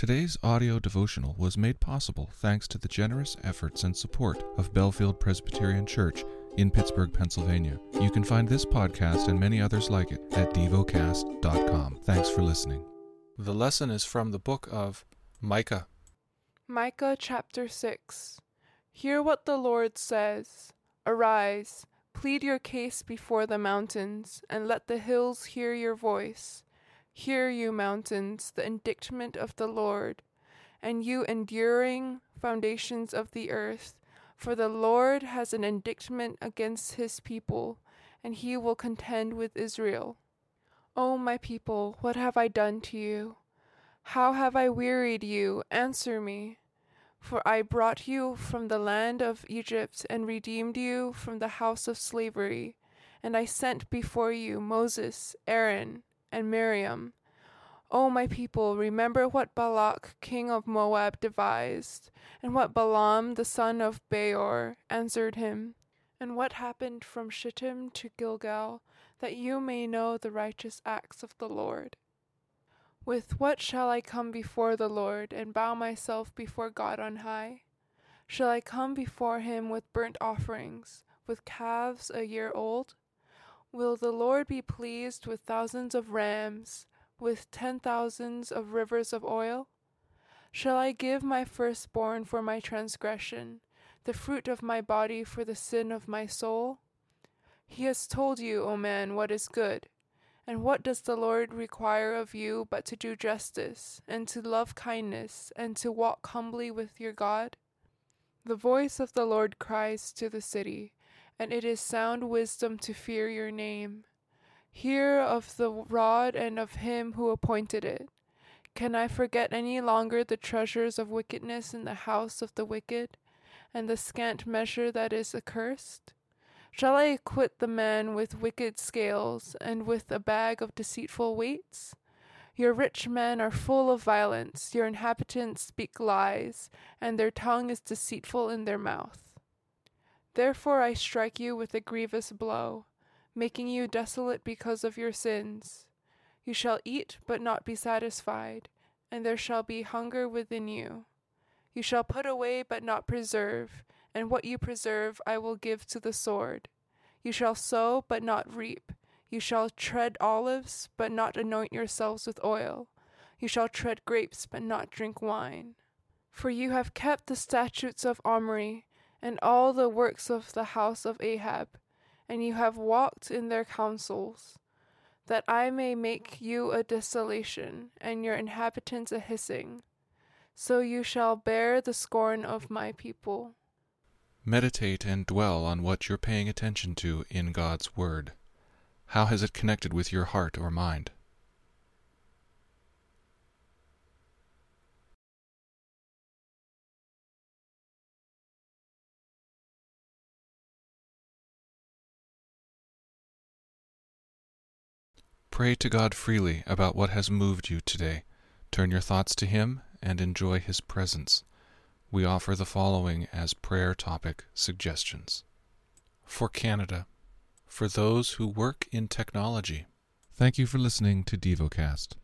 Today's audio devotional was made possible thanks to the generous efforts and support of Bellefield Presbyterian Church in Pittsburgh, Pennsylvania. You can find this podcast and many others like it at devocast.com. Thanks for listening. The lesson is from the book of Micah. Micah chapter 6 Hear what the Lord says Arise, plead your case before the mountains, and let the hills hear your voice. Hear, you mountains, the indictment of the Lord, and you enduring foundations of the earth. For the Lord has an indictment against his people, and he will contend with Israel. O my people, what have I done to you? How have I wearied you? Answer me. For I brought you from the land of Egypt and redeemed you from the house of slavery, and I sent before you Moses, Aaron, and Miriam. O my people, remember what Balak king of Moab devised, and what Balaam the son of Beor answered him, and what happened from Shittim to Gilgal, that you may know the righteous acts of the Lord. With what shall I come before the Lord, and bow myself before God on high? Shall I come before him with burnt offerings, with calves a year old? Will the Lord be pleased with thousands of rams, with ten thousands of rivers of oil? Shall I give my firstborn for my transgression, the fruit of my body for the sin of my soul? He has told you, O man, what is good. And what does the Lord require of you but to do justice, and to love kindness, and to walk humbly with your God? The voice of the Lord cries to the city and it is sound wisdom to fear your name. Hear of the rod and of him who appointed it. Can I forget any longer the treasures of wickedness in the house of the wicked, and the scant measure that is accursed? Shall I acquit the man with wicked scales, and with a bag of deceitful weights? Your rich men are full of violence, your inhabitants speak lies, and their tongue is deceitful in their mouth. Therefore I strike you with a grievous blow, making you desolate because of your sins. You shall eat, but not be satisfied, and there shall be hunger within you. You shall put away, but not preserve, and what you preserve I will give to the sword. You shall sow, but not reap. You shall tread olives, but not anoint yourselves with oil. You shall tread grapes, but not drink wine. For you have kept the statutes of Omri and all the works of the house of Ahab, and you have walked in their counsels, that I may make you a desolation, and your inhabitants a hissing. So you shall bear the scorn of my people. Meditate and dwell on what you're paying attention to in God's Word. How has it connected with your heart or mind? Pray to God freely about what has moved you today. Turn your thoughts to Him and enjoy His presence. We offer the following as prayer topic suggestions For Canada, for those who work in technology. Thank you for listening to DevoCast.